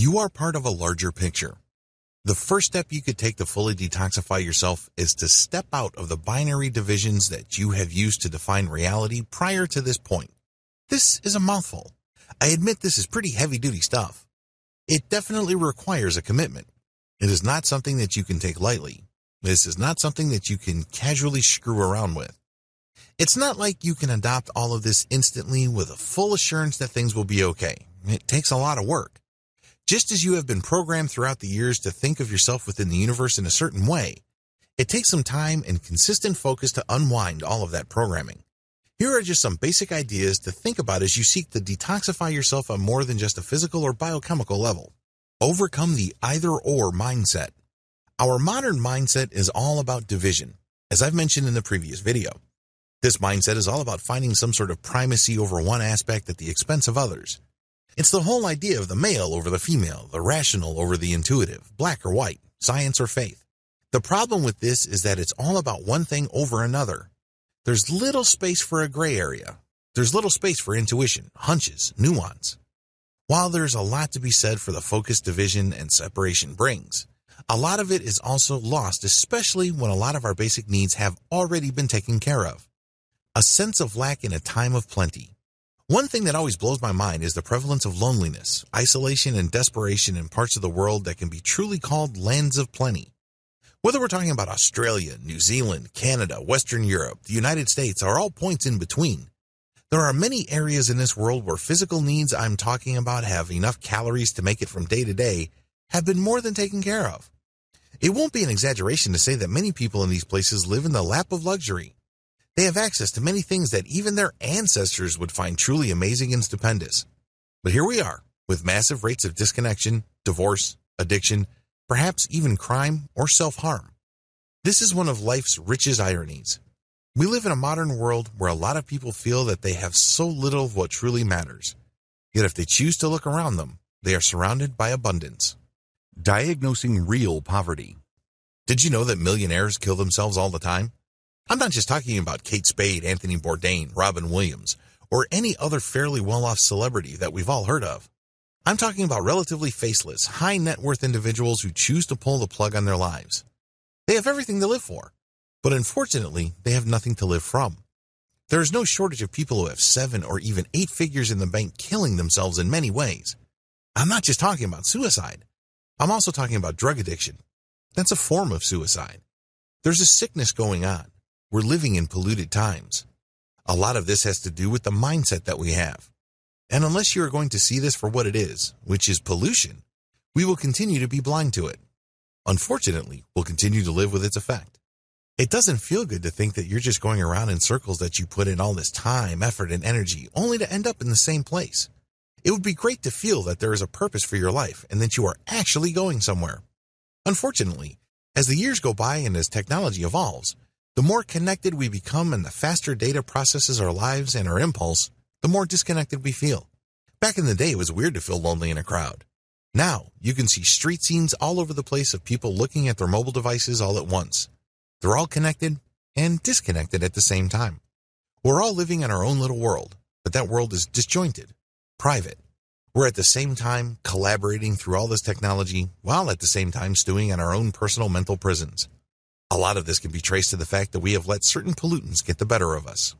You are part of a larger picture. The first step you could take to fully detoxify yourself is to step out of the binary divisions that you have used to define reality prior to this point. This is a mouthful. I admit this is pretty heavy duty stuff. It definitely requires a commitment. It is not something that you can take lightly. This is not something that you can casually screw around with. It's not like you can adopt all of this instantly with a full assurance that things will be okay. It takes a lot of work. Just as you have been programmed throughout the years to think of yourself within the universe in a certain way, it takes some time and consistent focus to unwind all of that programming. Here are just some basic ideas to think about as you seek to detoxify yourself on more than just a physical or biochemical level. Overcome the either or mindset. Our modern mindset is all about division, as I've mentioned in the previous video. This mindset is all about finding some sort of primacy over one aspect at the expense of others. It's the whole idea of the male over the female, the rational over the intuitive, black or white, science or faith. The problem with this is that it's all about one thing over another. There's little space for a gray area. There's little space for intuition, hunches, nuance. While there's a lot to be said for the focus division and separation brings, a lot of it is also lost, especially when a lot of our basic needs have already been taken care of a sense of lack in a time of plenty. One thing that always blows my mind is the prevalence of loneliness, isolation, and desperation in parts of the world that can be truly called lands of plenty. Whether we're talking about Australia, New Zealand, Canada, Western Europe, the United States, or all points in between, there are many areas in this world where physical needs I'm talking about have enough calories to make it from day to day have been more than taken care of. It won't be an exaggeration to say that many people in these places live in the lap of luxury. They have access to many things that even their ancestors would find truly amazing and stupendous. But here we are, with massive rates of disconnection, divorce, addiction, perhaps even crime or self-harm. This is one of life's richest ironies. We live in a modern world where a lot of people feel that they have so little of what truly matters. Yet if they choose to look around them, they are surrounded by abundance. Diagnosing real poverty. Did you know that millionaires kill themselves all the time? I'm not just talking about Kate Spade, Anthony Bourdain, Robin Williams, or any other fairly well-off celebrity that we've all heard of. I'm talking about relatively faceless, high net worth individuals who choose to pull the plug on their lives. They have everything to live for, but unfortunately, they have nothing to live from. There is no shortage of people who have seven or even eight figures in the bank killing themselves in many ways. I'm not just talking about suicide. I'm also talking about drug addiction. That's a form of suicide. There's a sickness going on. We're living in polluted times. A lot of this has to do with the mindset that we have. And unless you are going to see this for what it is, which is pollution, we will continue to be blind to it. Unfortunately, we'll continue to live with its effect. It doesn't feel good to think that you're just going around in circles that you put in all this time, effort, and energy only to end up in the same place. It would be great to feel that there is a purpose for your life and that you are actually going somewhere. Unfortunately, as the years go by and as technology evolves, the more connected we become and the faster data processes our lives and our impulse, the more disconnected we feel. Back in the day, it was weird to feel lonely in a crowd. Now, you can see street scenes all over the place of people looking at their mobile devices all at once. They're all connected and disconnected at the same time. We're all living in our own little world, but that world is disjointed, private. We're at the same time collaborating through all this technology while at the same time stewing in our own personal mental prisons. A lot of this can be traced to the fact that we have let certain pollutants get the better of us.